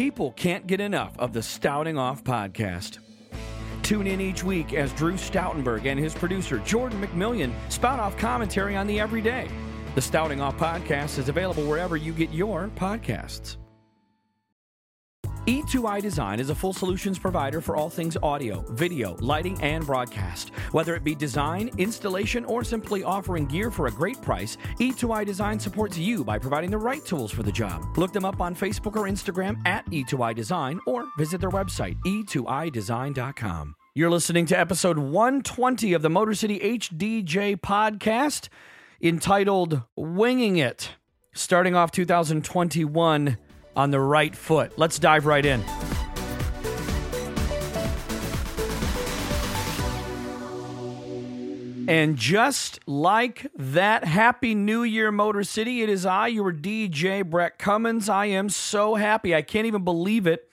People can't get enough of the Stouting Off podcast. Tune in each week as Drew Stoutenberg and his producer, Jordan McMillian, spout off commentary on the everyday. The Stouting Off podcast is available wherever you get your podcasts. E2i Design is a full solutions provider for all things audio, video, lighting, and broadcast. Whether it be design, installation, or simply offering gear for a great price, E2i Design supports you by providing the right tools for the job. Look them up on Facebook or Instagram at E2i Design or visit their website, e2idesign.com. You're listening to episode 120 of the Motor City HDJ podcast entitled Winging It, starting off 2021 on the right foot. Let's dive right in. And just like that, Happy New Year, Motor City. It is I, your DJ, Brett Cummins. I am so happy. I can't even believe it.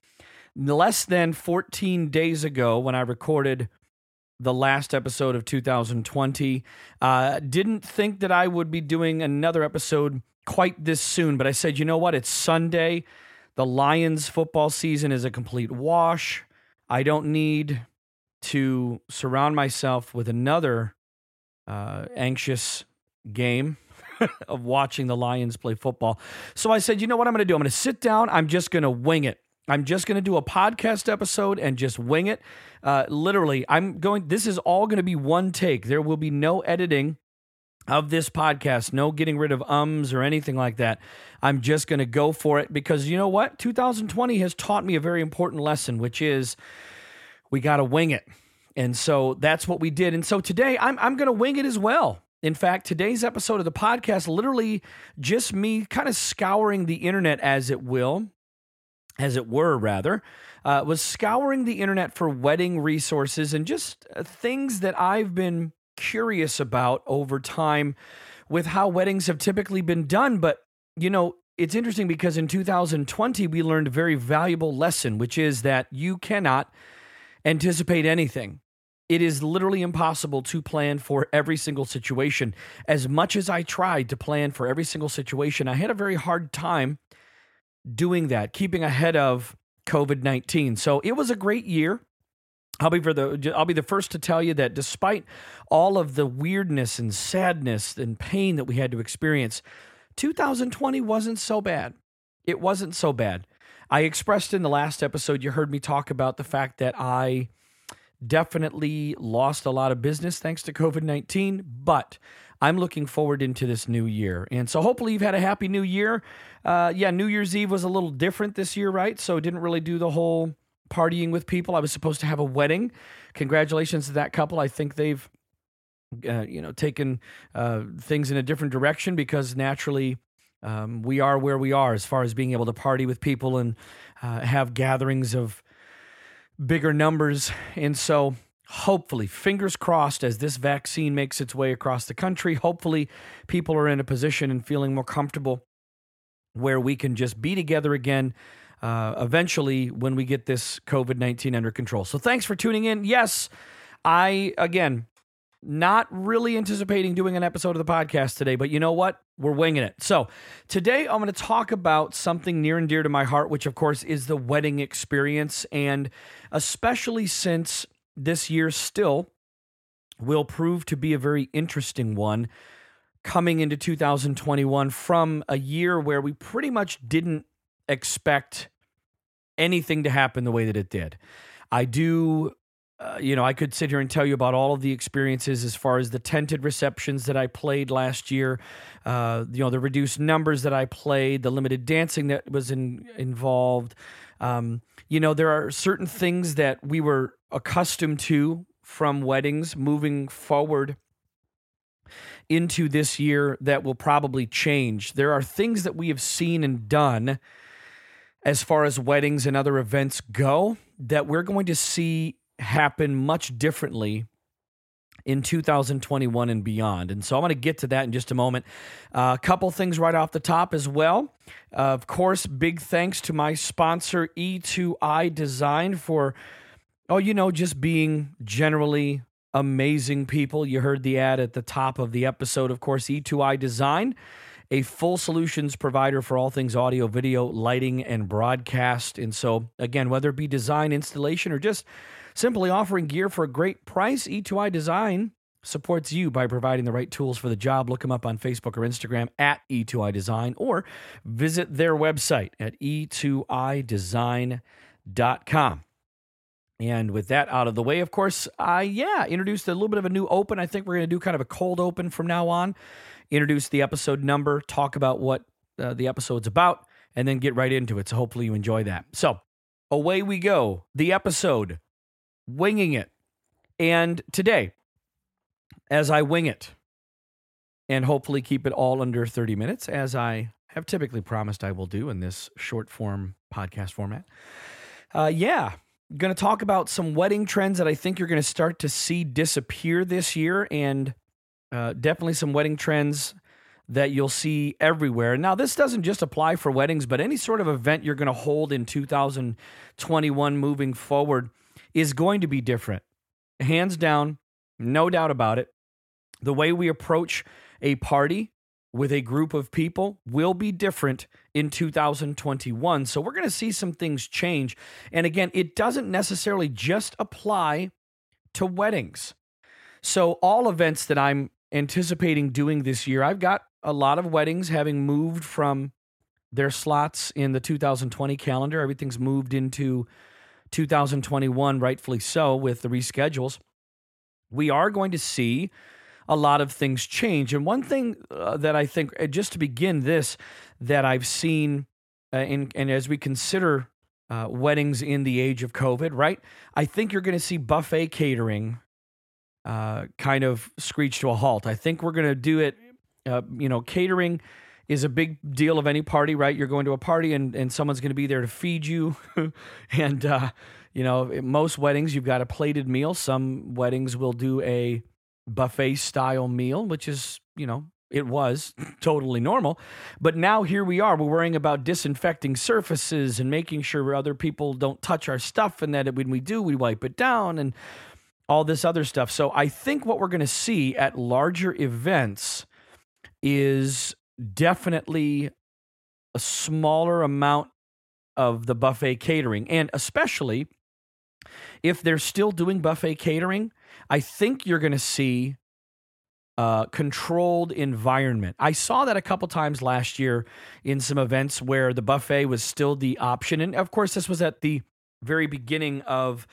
Less than 14 days ago, when I recorded the last episode of 2020, uh, didn't think that I would be doing another episode quite this soon, but I said, you know what? It's Sunday. The Lions football season is a complete wash. I don't need to surround myself with another uh, anxious game of watching the Lions play football. So I said, you know what I'm going to do? I'm going to sit down. I'm just going to wing it. I'm just going to do a podcast episode and just wing it. Uh, literally, I'm going, this is all going to be one take. There will be no editing of this podcast. No getting rid of ums or anything like that. I'm just going to go for it because you know what? 2020 has taught me a very important lesson, which is we got to wing it. And so that's what we did. And so today I'm, I'm going to wing it as well. In fact, today's episode of the podcast, literally just me kind of scouring the internet as it will, as it were, rather, uh, was scouring the internet for wedding resources and just uh, things that I've been curious about over time with how weddings have typically been done. But, you know, it's interesting because in 2020, we learned a very valuable lesson, which is that you cannot anticipate anything. It is literally impossible to plan for every single situation. As much as I tried to plan for every single situation, I had a very hard time doing that, keeping ahead of COVID 19. So it was a great year. I'll be for the I'll be the first to tell you that despite all of the weirdness and sadness and pain that we had to experience, 2020 wasn't so bad. It wasn't so bad. I expressed in the last episode you heard me talk about the fact that I definitely lost a lot of business thanks to COVID-19, but I'm looking forward into this new year. And so hopefully you've had a happy new year. Uh, yeah, New Year's Eve was a little different this year, right? So it didn't really do the whole partying with people. I was supposed to have a wedding. Congratulations to that couple. I think they've, uh, you know, taken uh, things in a different direction because naturally um, we are where we are as far as being able to party with people and uh, have gatherings of bigger numbers. And so hopefully, fingers crossed, as this vaccine makes its way across the country, hopefully people are in a position and feeling more comfortable where we can just be together again uh, eventually when we get this COVID 19 under control. So thanks for tuning in. Yes, I, again, not really anticipating doing an episode of the podcast today, but you know what? We're winging it. So, today I'm going to talk about something near and dear to my heart, which, of course, is the wedding experience. And especially since this year still will prove to be a very interesting one coming into 2021 from a year where we pretty much didn't expect anything to happen the way that it did. I do uh, you know, I could sit here and tell you about all of the experiences as far as the tented receptions that I played last year, uh, you know, the reduced numbers that I played, the limited dancing that was in, involved. Um, you know, there are certain things that we were accustomed to from weddings moving forward into this year that will probably change. There are things that we have seen and done as far as weddings and other events go that we're going to see happen much differently in 2021 and beyond. And so I'm going to get to that in just a moment. Uh, a couple things right off the top as well. Uh, of course, big thanks to my sponsor, E2i Design, for, oh, you know, just being generally amazing people. You heard the ad at the top of the episode, of course, E2i Design a full solutions provider for all things audio, video, lighting, and broadcast. And so, again, whether it be design, installation, or just simply offering gear for a great price, E2I Design supports you by providing the right tools for the job. Look them up on Facebook or Instagram at E2I Design or visit their website at e2idesign.com. And with that out of the way, of course, I, yeah, introduced a little bit of a new open. I think we're going to do kind of a cold open from now on. Introduce the episode number, talk about what uh, the episode's about, and then get right into it. So hopefully you enjoy that. So away we go. The episode, Winging It. And today, as I wing it and hopefully keep it all under 30 minutes, as I have typically promised I will do in this short form podcast format. Uh, yeah, going to talk about some wedding trends that I think you're going to start to see disappear this year, and uh, definitely some wedding trends that you'll see everywhere. Now, this doesn't just apply for weddings, but any sort of event you're going to hold in 2021 moving forward is going to be different. Hands down, no doubt about it the way we approach a party with a group of people will be different in 2021. So we're going to see some things change. And again, it doesn't necessarily just apply to weddings. So all events that I'm anticipating doing this year, I've got a lot of weddings having moved from their slots in the 2020 calendar. Everything's moved into 2021, rightfully so, with the reschedules. We are going to see a lot of things change. And one thing uh, that I think, uh, just to begin this, that I've seen, uh, in, and as we consider uh, weddings in the age of COVID, right? I think you're going to see buffet catering uh, kind of screech to a halt. I think we're going to do it, uh, you know, catering is a big deal of any party, right? You're going to a party and, and someone's going to be there to feed you. and, you know, most weddings, you've got a plated meal. Some weddings will do a buffet style meal, which is, you know, it was totally normal. But now here we are. We're worrying about disinfecting surfaces and making sure other people don't touch our stuff and that when we do, we wipe it down and all this other stuff. So I think what we're going to see at larger events is definitely a smaller amount of the buffet catering. And especially if they're still doing buffet catering, I think you're going to see a controlled environment. I saw that a couple times last year in some events where the buffet was still the option, and of course, this was at the very beginning of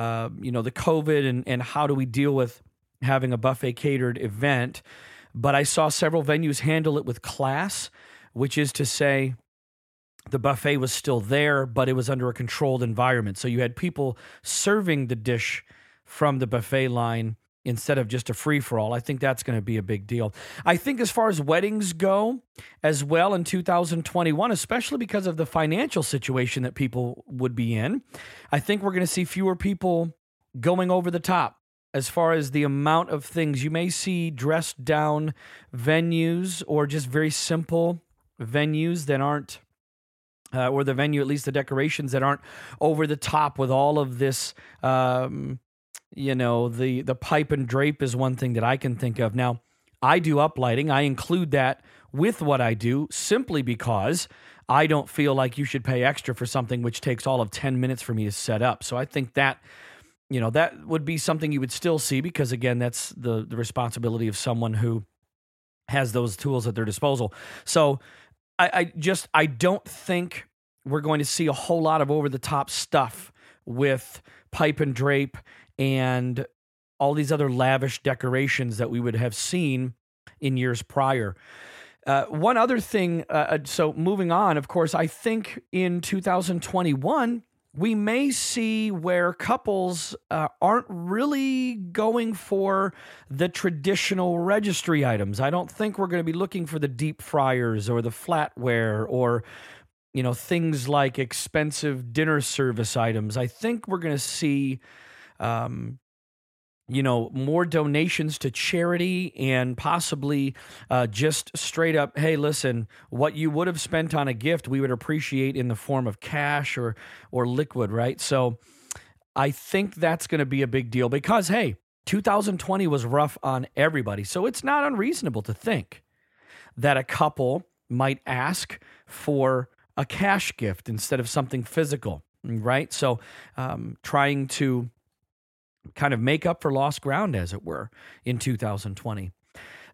uh, you know the COVID and and how do we deal with having a buffet catered event. But I saw several venues handle it with class, which is to say, the buffet was still there, but it was under a controlled environment. So you had people serving the dish from the buffet line instead of just a free for all. I think that's going to be a big deal. I think as far as weddings go as well in 2021, especially because of the financial situation that people would be in, I think we're going to see fewer people going over the top as far as the amount of things you may see dressed down venues or just very simple venues that aren't uh, or the venue, at least the decorations that aren't over the top with all of this um, you know the the pipe and drape is one thing that I can think of. Now, I do uplighting. I include that with what I do simply because I don't feel like you should pay extra for something which takes all of 10 minutes for me to set up. So I think that you know that would be something you would still see because again that's the the responsibility of someone who has those tools at their disposal. So I, I just I don't think we're going to see a whole lot of over the top stuff with pipe and drape and all these other lavish decorations that we would have seen in years prior. Uh, one other thing, uh, uh so moving on, of course, I think in 2021, we may see where couples uh, aren't really going for the traditional registry items. I don't think we're going to be looking for the deep fryers or the flatware or you know things like expensive dinner service items. I think we're going to see um, you know, more donations to charity and possibly uh, just straight up, hey, listen, what you would have spent on a gift, we would appreciate in the form of cash or or liquid, right? So I think that's going to be a big deal because hey, 2020 was rough on everybody, so it's not unreasonable to think that a couple might ask for a cash gift instead of something physical, right? So, um, trying to kind of make up for lost ground, as it were, in 2020.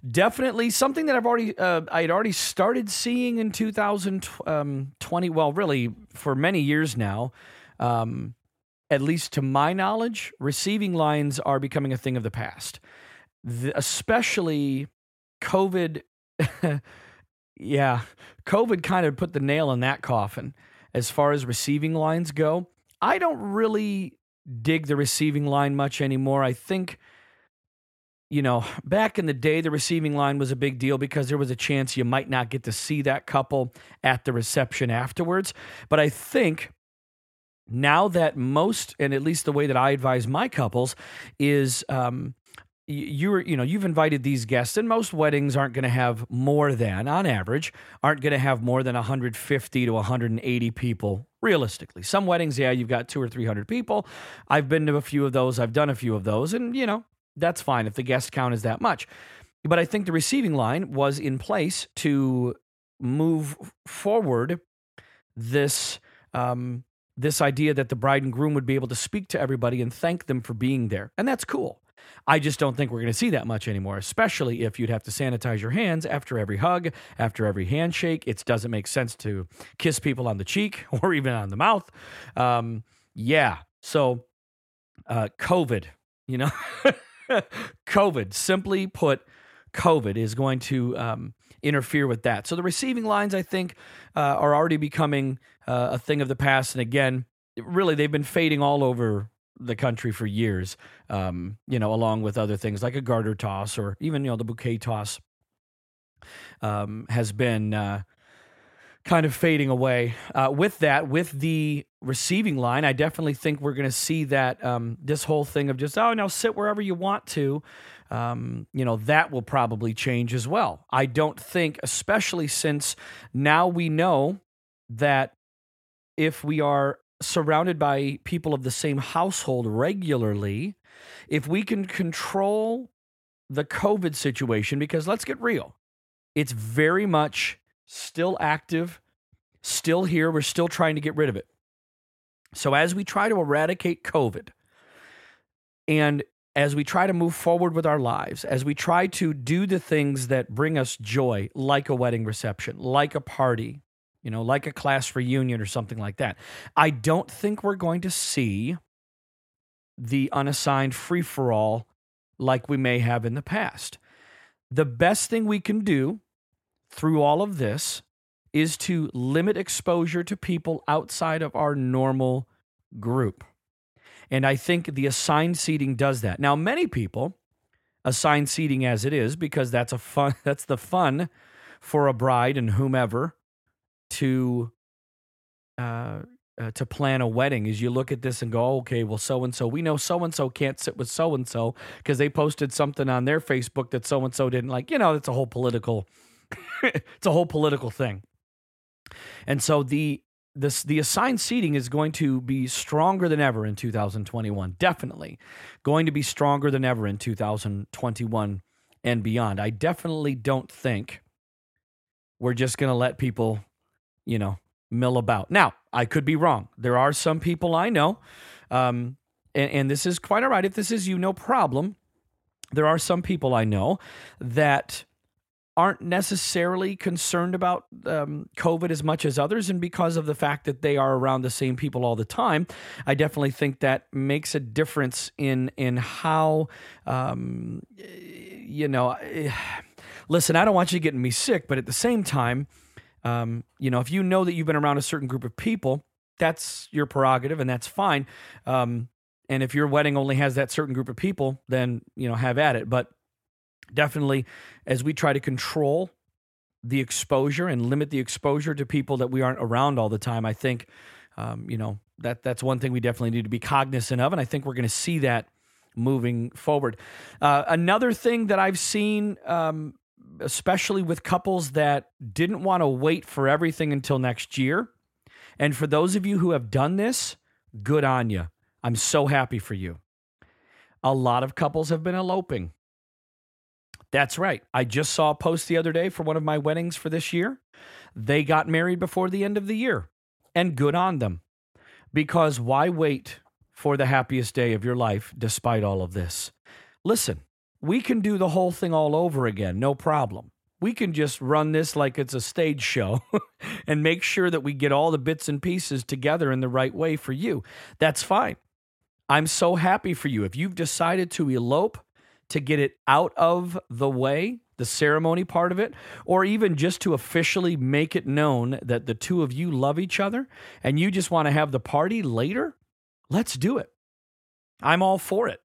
Definitely something that I've already uh, I had already started seeing in 2020. Well, really for many years now. Um, at least to my knowledge, receiving lines are becoming a thing of the past. The, especially COVID. yeah, COVID kind of put the nail in that coffin as far as receiving lines go. I don't really dig the receiving line much anymore. I think, you know, back in the day, the receiving line was a big deal because there was a chance you might not get to see that couple at the reception afterwards. But I think now that most, and at least the way that I advise my couples, is um, you're you know you've invited these guests and most weddings aren't going to have more than on average aren't going to have more than 150 to 180 people realistically. Some weddings yeah you've got two or 300 people. I've been to a few of those i've done a few of those and you know that's fine if the guest count is that much. But i think the receiving line was in place to move forward this um, this idea that the bride and groom would be able to speak to everybody and thank them for being there and that's cool I just don't think we're going to see that much anymore, especially if you'd have to sanitize your hands after every hug, after every handshake. It doesn't make sense to kiss people on the cheek or even on the mouth. Um, yeah. So, uh, COVID, you know, COVID, simply put, COVID is going to um, interfere with that. So the receiving lines, I think, uh, are already becoming uh, a thing of the past. And again, really, they've been fading all over the country for years, um, you know, along with other things like a garter toss or even, you know, the bouquet toss um, has been uh, kind of fading away. Uh, with that, with the receiving line, I definitely think we're going to see that um, this whole thing of just, oh, now sit wherever you want to. Um, you know, that will probably change as well. I don't think, especially since now we know that if we are surrounded by people of the same household regularly, if we can control the COVID situation, because let's get real, it's very much still active, still here. We're still trying to get rid of it. So, as we try to eradicate COVID and as we try to move forward with our lives, as we try to do the things that bring us joy, like a wedding reception, like a party, you know, like a class reunion or something like that. I don't think we're going to see the unassigned free for all like we may have in the past. The best thing we can do through all of this is to limit exposure to people outside of our normal group. And I think the assigned seating does that. Now, many people assign seating as it is because that's a fun that's the fun for a bride and whomever to uh, uh, to plan a wedding is you look at this and go, okay, well, so and so, we know so and so can't sit with so and so because they posted something on their Facebook that so and so didn't like. You know, it's a whole political, it's a whole political thing. And so the this the assigned seating is going to be stronger than ever in 2021. Definitely going to be stronger than ever in 2021 and beyond. I definitely don't think we're just going to let people you know, mill about. Now, I could be wrong. There are some people I know, um, and, and this is quite all right. If this is you, no problem. There are some people I know that aren't necessarily concerned about um, COVID as much as others. And because of the fact that they are around the same people all the time, I definitely think that makes a difference in in how, um, you know, listen. I don't want you getting me sick, but at the same time, um, you know, if you know that you've been around a certain group of people, that's your prerogative and that's fine. Um, and if your wedding only has that certain group of people, then, you know, have at it. But definitely, as we try to control the exposure and limit the exposure to people that we aren't around all the time, I think, um, you know, that that's one thing we definitely need to be cognizant of. And I think we're going to see that moving forward. Uh, another thing that I've seen um, especially with couples that didn't want to wait for everything until next year. And for those of you who have done this, good on you. I'm so happy for you. A lot of couples have been eloping. That's right. I just saw a post the other day for one of my weddings for this year. They got married before the end of the year, and good on them. Because why wait for the happiest day of your life despite all of this? Listen, we can do the whole thing all over again, no problem. We can just run this like it's a stage show and make sure that we get all the bits and pieces together in the right way for you. That's fine. I'm so happy for you. If you've decided to elope, to get it out of the way, the ceremony part of it, or even just to officially make it known that the two of you love each other and you just want to have the party later, let's do it. I'm all for it.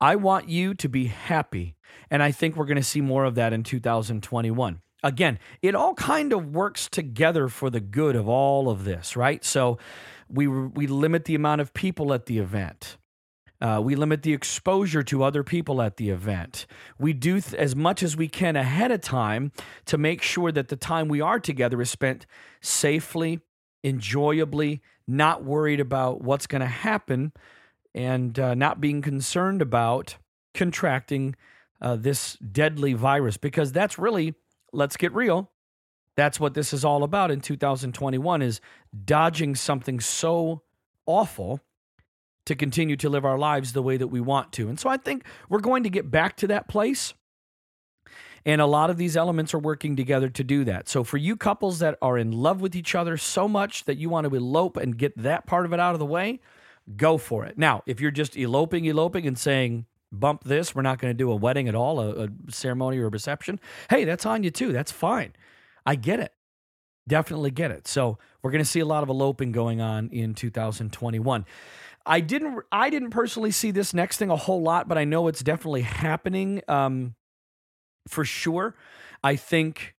I want you to be happy. And I think we're going to see more of that in 2021. Again, it all kind of works together for the good of all of this, right? So we, we limit the amount of people at the event. Uh, we limit the exposure to other people at the event. We do th- as much as we can ahead of time to make sure that the time we are together is spent safely, enjoyably, not worried about what's going to happen, and uh, not being concerned about contracting uh, this deadly virus. Because that's really, let's get real, that's what this is all about in 2021 is dodging something so awful to continue to live our lives the way that we want to. And so I think we're going to get back to that place. And a lot of these elements are working together to do that. So, for you couples that are in love with each other so much that you want to elope and get that part of it out of the way, go for it. Now, if you're just eloping, eloping, and saying, bump this, we're not going to do a wedding at all, a, a ceremony or a reception, hey, that's on you too. That's fine. I get it. Definitely get it. So, we're going to see a lot of eloping going on in 2021. I didn't I didn't personally see this next thing a whole lot, but I know it's definitely happening um, for sure. I think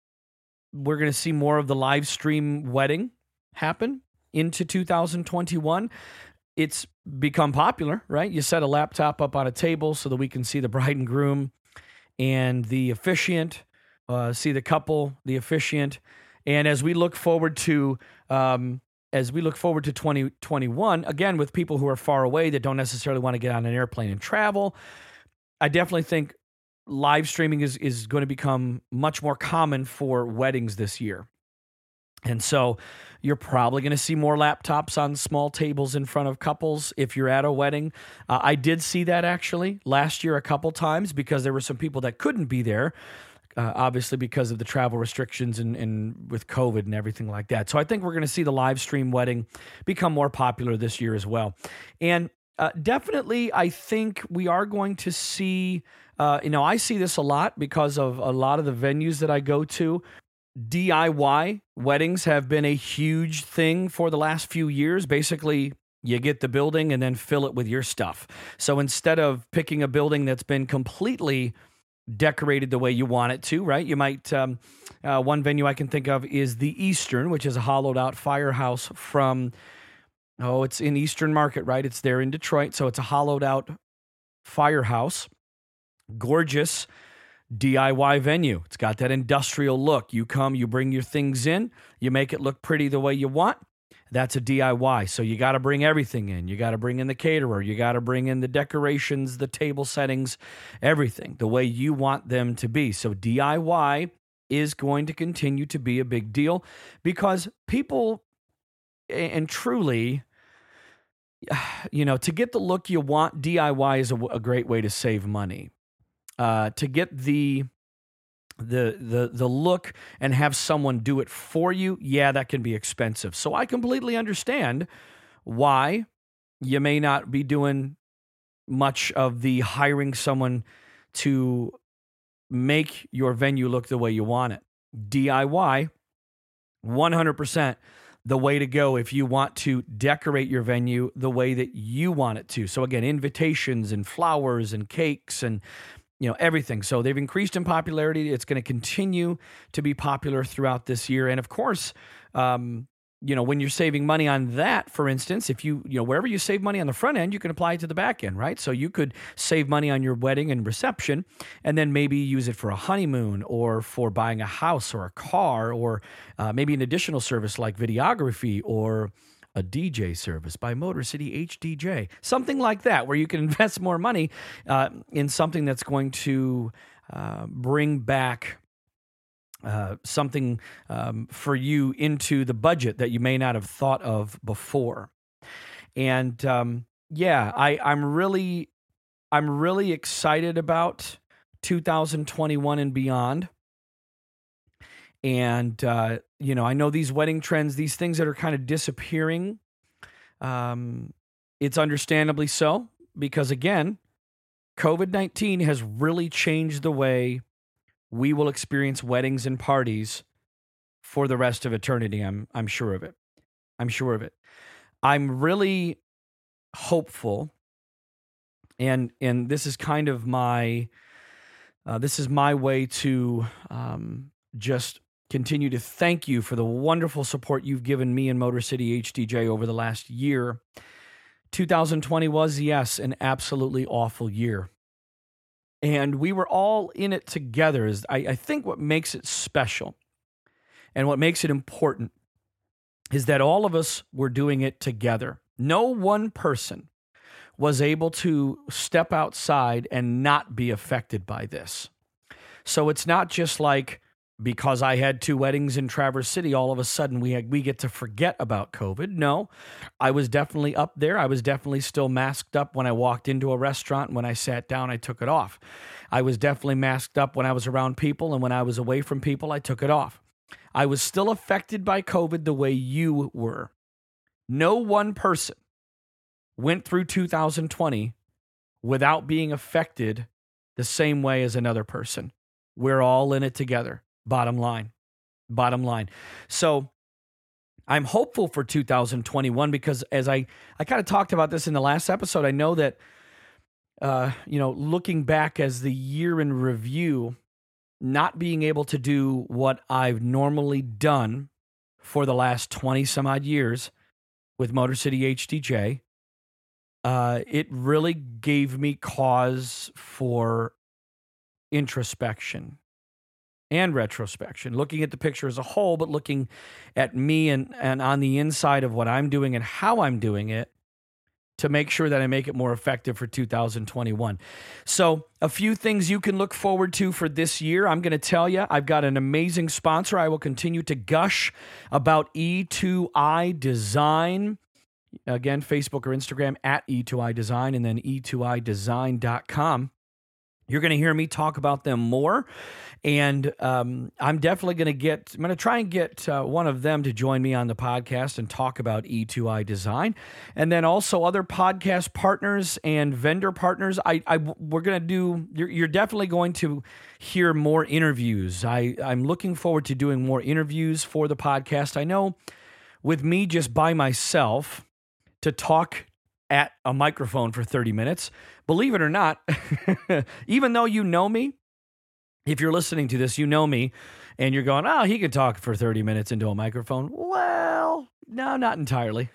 we're going to see more of the live stream wedding happen into 2021. It's become popular, right? You set a laptop up on a table so that we can see the bride and groom and the officiant, uh, see the couple, the officiant. And as we look forward to um, as we look forward to 2021, again, with people who are far away that don't necessarily want to get on an airplane and travel, I definitely think live streaming is, is going to become much more common for weddings this year. And so you're probably going to see more laptops on small tables in front of couples if you're at a wedding. Uh, I did see that actually last year a couple times because there were some people that couldn't be there uh, obviously because of the travel restrictions and, and with COVID and everything like that. So I think we're going to see the live stream wedding become more popular this year as well. And uh, definitely, I think we are going to see, uh, you know, I see this a lot because of a lot of the venues that I go to. DIY weddings have been a huge thing for the last few years. Basically, you get the building and then fill it with your stuff. So instead of picking a building that's been completely decorated the way you want it to, right? You might, um, uh, one venue I can think of is the Eastern, which is a hollowed out firehouse from, oh, it's in Eastern Market, right? It's there in Detroit. So it's a hollowed out firehouse. Gorgeous DIY venue. It's got that industrial look. You come, you bring your things in, you make it look pretty the way you want. That's a DIY. So you got to bring everything in. You got to bring in the caterer. You got to bring in the decorations, the table settings, everything the way you want them to be. So DIY is going to continue to be a big deal because people, and truly, you know, to get the look you want, DIY is a, a great way to save money. Uh, to get the the the the look and have someone do it for you, yeah, that can be expensive. So I completely understand why you may not be doing much of the hiring someone to make your venue look the way you want it. DIY 100% the way to go if you want to decorate your venue the way that you want it to. So again, invitations and flowers and cakes and you know everything. So they've increased in popularity. It's going to continue to be popular throughout this year. And of course um, you know when you're saving money on that for instance if you you know wherever you save money on the front end you can apply it to the back end right? So you could save money on your wedding and reception and then maybe use it for a honeymoon or for buying a house or a car or uh, maybe an additional service like videography or a DJ service by Motor City HDJ, something like that, where you can invest more money uh, in something that's going to uh, bring back uh, something um, for you into the budget that you may not have thought of before. And um, yeah, I, I'm really, I'm really excited about 2021 and beyond. And uh, you know, I know these wedding trends, these things that are kind of disappearing. Um, it's understandably so because again, COVID 19 has really changed the way we will experience weddings and parties for the rest of eternity. I'm, I'm sure of it. I'm sure of it. I'm really hopeful. And, and this is kind of my, uh, this is my way to um, just continue to thank you for the wonderful support you've given me and Motor City HDJ over the last year. 2020 was, yes, an absolutely awful year. And we were all in it together. Is I, I think what makes it special and what makes it important is that all of us were doing it together. No one person was able to step outside and not be affected by this. So it's not just like, because I had two weddings in Traverse City, all of a sudden we had, we get to forget about COVID. No, I was definitely up there. I was definitely still masked up when I walked into a restaurant. When I sat down, I took it off. I was definitely masked up when I was around people, and when I was away from people, I took it off. I was still affected by COVID the way you were. No one person went through 2020 without being affected the same way as another person. We're all in it together. Bottom line. Bottom line. So I'm hopeful for 2021 because as I, I kind of talked about this in the last episode, I know that, uh, you know, looking back as the year in review, not being able to do what I've normally done for the last 20 some odd years with Motor City HDJ, uh, it really gave me cause for introspection and retrospection, looking at the picture as a whole, but looking at me and, and on the inside of what I'm doing and how I'm doing it to make sure that I make it more effective for 2021. So, a few things you can look forward to for this year. I'm going to tell you, I've got an amazing sponsor. I will continue to gush about E2I Design. Again, Facebook or Instagram at E2I Design and then E2iDesign.com. You're going to hear me talk about them more. And um, I'm definitely going to get, I'm going to try and get uh, one of them to join me on the podcast and talk about E2I design. And then also other podcast partners and vendor partners. I, I we're going to do, you're, you're definitely going to hear more interviews. I, I'm looking forward to doing more interviews for the podcast. I know with me just by myself to talk at a microphone for 30 minutes. Believe it or not, even though you know me, if you're listening to this, you know me, and you're going, oh, he can talk for 30 minutes into a microphone. Well, no, not entirely.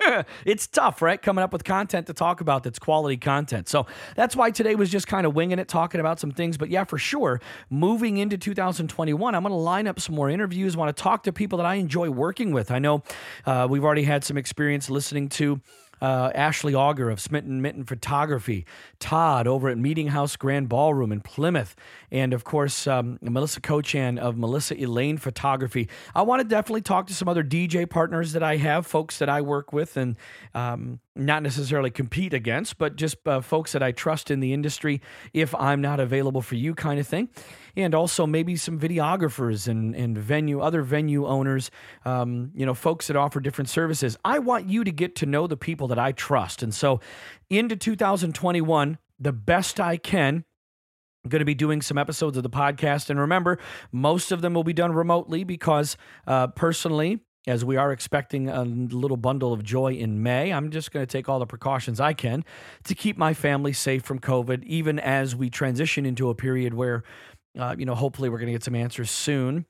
it's tough, right? Coming up with content to talk about that's quality content. So that's why today was just kind of winging it, talking about some things. But yeah, for sure, moving into 2021, I'm going to line up some more interviews. Want to talk to people that I enjoy working with. I know uh, we've already had some experience listening to uh, Ashley Auger of Smitten Mitten Photography, Todd over at Meeting House Grand Ballroom in Plymouth, and of course, um, Melissa Cochan of Melissa Elaine Photography. I want to definitely talk to some other DJ partners that I have, folks that I work with, and um, not necessarily compete against, but just uh, folks that I trust in the industry if I'm not available for you, kind of thing. And also maybe some videographers and, and venue, other venue owners, um, you know, folks that offer different services. I want you to get to know the people that I trust. And so into 2021, the best I can. I'm going to be doing some episodes of the podcast. And remember, most of them will be done remotely because uh, personally, as we are expecting a little bundle of joy in May. I'm just going to take all the precautions I can to keep my family safe from COVID, even as we transition into a period where, uh, you know, hopefully we're going to get some answers soon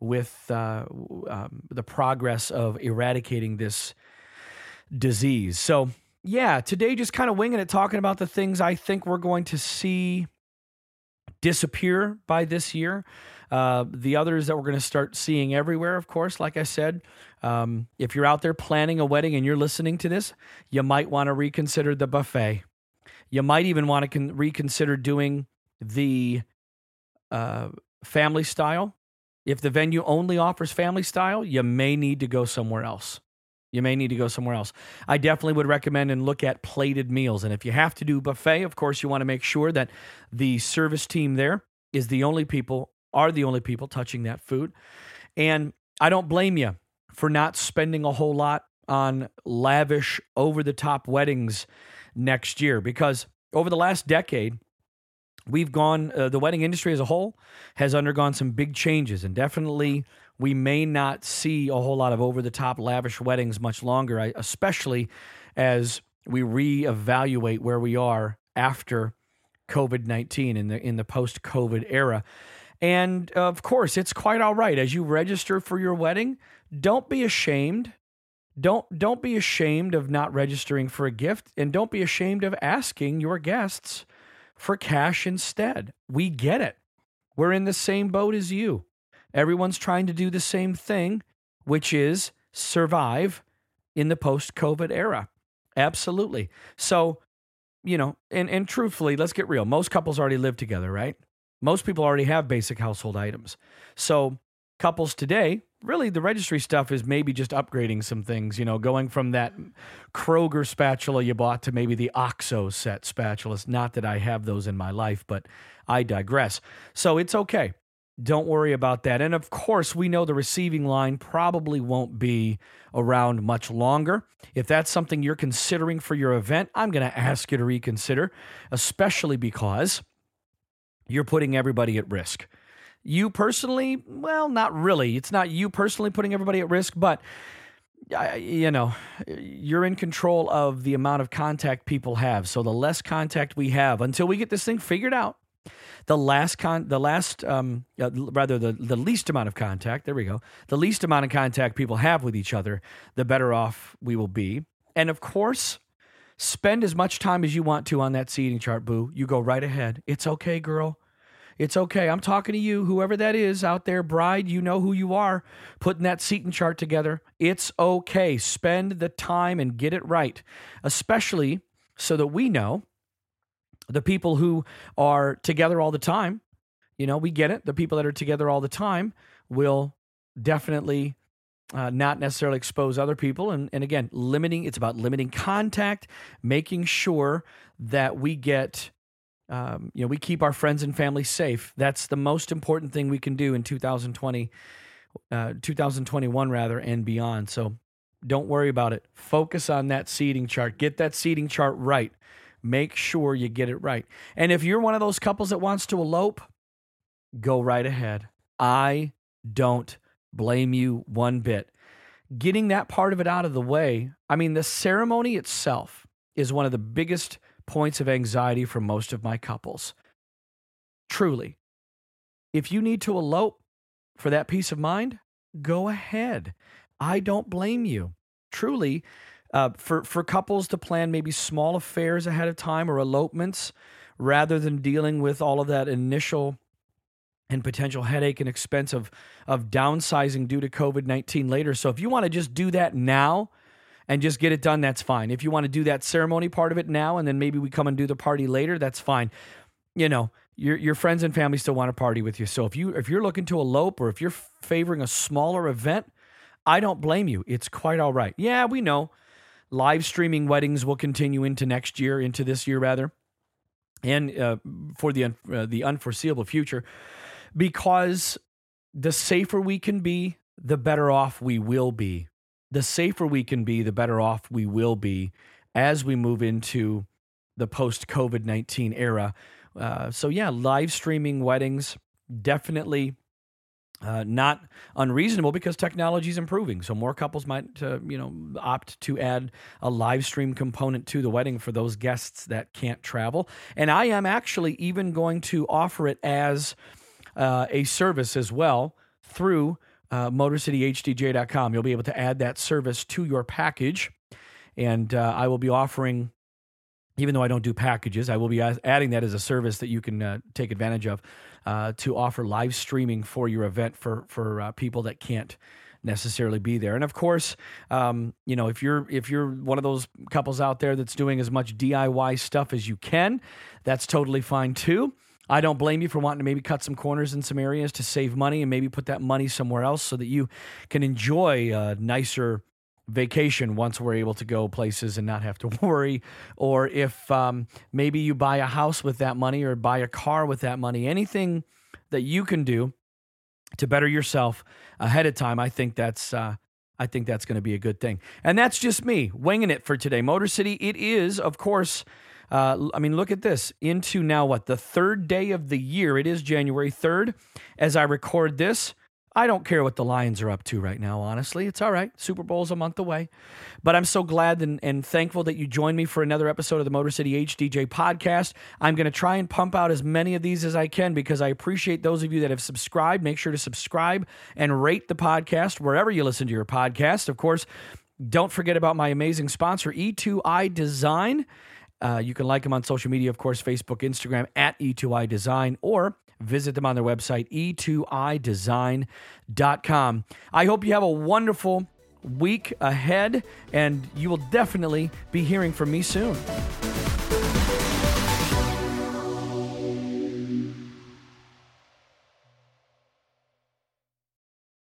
with uh, um, the progress of eradicating this disease. So, yeah, today just kind of winging it, talking about the things I think we're going to see disappear by this year. Uh, the others that we're going to start seeing everywhere, of course, like I said, um, if you're out there planning a wedding and you're listening to this, you might want to reconsider the buffet. You might even want to con- reconsider doing the uh, family style, if the venue only offers family style, you may need to go somewhere else. You may need to go somewhere else. I definitely would recommend and look at plated meals. And if you have to do buffet, of course, you want to make sure that the service team there is the only people, are the only people touching that food. And I don't blame you for not spending a whole lot on lavish, over the top weddings next year because over the last decade, we've gone, uh, the wedding industry as a whole has undergone some big changes. And definitely, we may not see a whole lot of over the top, lavish weddings much longer, especially as we reevaluate where we are after COVID 19 in the, in the post COVID era. And uh, of course, it's quite all right as you register for your wedding. Don't be ashamed. Don't don't be ashamed of not registering for a gift and don't be ashamed of asking your guests for cash instead. We get it. We're in the same boat as you. Everyone's trying to do the same thing, which is survive in the post-COVID era. Absolutely. So, you know, and and truthfully, let's get real. Most couples already live together, right? Most people already have basic household items. So, couples today, really the registry stuff is maybe just upgrading some things, you know, going from that Kroger spatula you bought to maybe the OXO set spatulas. Not that I have those in my life, but I digress. So, it's okay. Don't worry about that. And of course, we know the receiving line probably won't be around much longer. If that's something you're considering for your event, I'm going to ask you to reconsider, especially because you're putting everybody at risk. You personally, well, not really. It's not you personally putting everybody at risk, but you know, you're in control of the amount of contact people have. So the less contact we have until we get this thing figured out, the last con, the last, um, uh, rather the the least amount of contact. There we go. The least amount of contact people have with each other, the better off we will be. And of course, spend as much time as you want to on that seating chart, boo. You go right ahead. It's okay, girl. It's okay. I'm talking to you, whoever that is out there, bride, you know who you are, putting that seating chart together. It's okay. Spend the time and get it right, especially so that we know the people who are together all the time. You know, we get it. The people that are together all the time will definitely uh, not necessarily expose other people. And, and again, limiting, it's about limiting contact, making sure that we get um, you know, we keep our friends and family safe. That's the most important thing we can do in 2020, uh, 2021 rather, and beyond. So don't worry about it. Focus on that seating chart. Get that seating chart right. Make sure you get it right. And if you're one of those couples that wants to elope, go right ahead. I don't blame you one bit. Getting that part of it out of the way, I mean, the ceremony itself is one of the biggest points of anxiety for most of my couples. Truly. If you need to elope for that peace of mind, go ahead. I don't blame you. Truly, uh, for, for couples to plan maybe small affairs ahead of time or elopements rather than dealing with all of that initial and potential headache and expense of, of downsizing due to COVID 19 later. So if you want to just do that now, and just get it done, that's fine. If you want to do that ceremony part of it now and then maybe we come and do the party later, that's fine. You know, your your friends and family still want to party with you. So if you if you're looking to elope or if you're favoring a smaller event, I don't blame you. It's quite all right. Yeah, we know live streaming weddings will continue into next year, into this year rather, and uh, for the uh, the unforeseeable future, because the safer we can be, the better off we will be the safer we can be, the better off we will be as we move into the post COVID 19 era. Uh, so, yeah, live streaming weddings definitely uh, not unreasonable because technology is improving. So more couples might, uh, you know, opt to add a live stream component to the wedding for those guests that can't travel. And I am actually even going to offer it as uh, a service as well through uh, MotorCityHDJ.com. You'll be able to add that service to your package. And uh, I will be offering, even though I don't do packages, I will be adding that as a service that you can uh, take advantage of uh, to offer live streaming for your event for, for uh, people that can't necessarily be there. And of course, um, you know, if you're if you're one of those couples out there that's doing as much DIY stuff as you can, that's totally fine too. I don't blame you for wanting to maybe cut some corners in some areas to save money and maybe put that money somewhere else so that you can enjoy a nicer vacation once we're able to go places and not have to worry. Or if um, maybe you buy a house with that money or buy a car with that money, anything that you can do to better yourself ahead of time, I think that's. Uh, I think that's going to be a good thing. And that's just me winging it for today. Motor City, it is, of course, uh, I mean, look at this. Into now what? The third day of the year. It is January 3rd. As I record this, I don't care what the Lions are up to right now, honestly. It's all right. Super Bowl's a month away. But I'm so glad and, and thankful that you joined me for another episode of the Motor City HDJ podcast. I'm going to try and pump out as many of these as I can because I appreciate those of you that have subscribed. Make sure to subscribe and rate the podcast wherever you listen to your podcast. Of course, don't forget about my amazing sponsor, E2I Design. Uh, you can like them on social media, of course, Facebook, Instagram at E2I Design, or visit them on their website, e2idesign.com. I hope you have a wonderful week ahead, and you will definitely be hearing from me soon.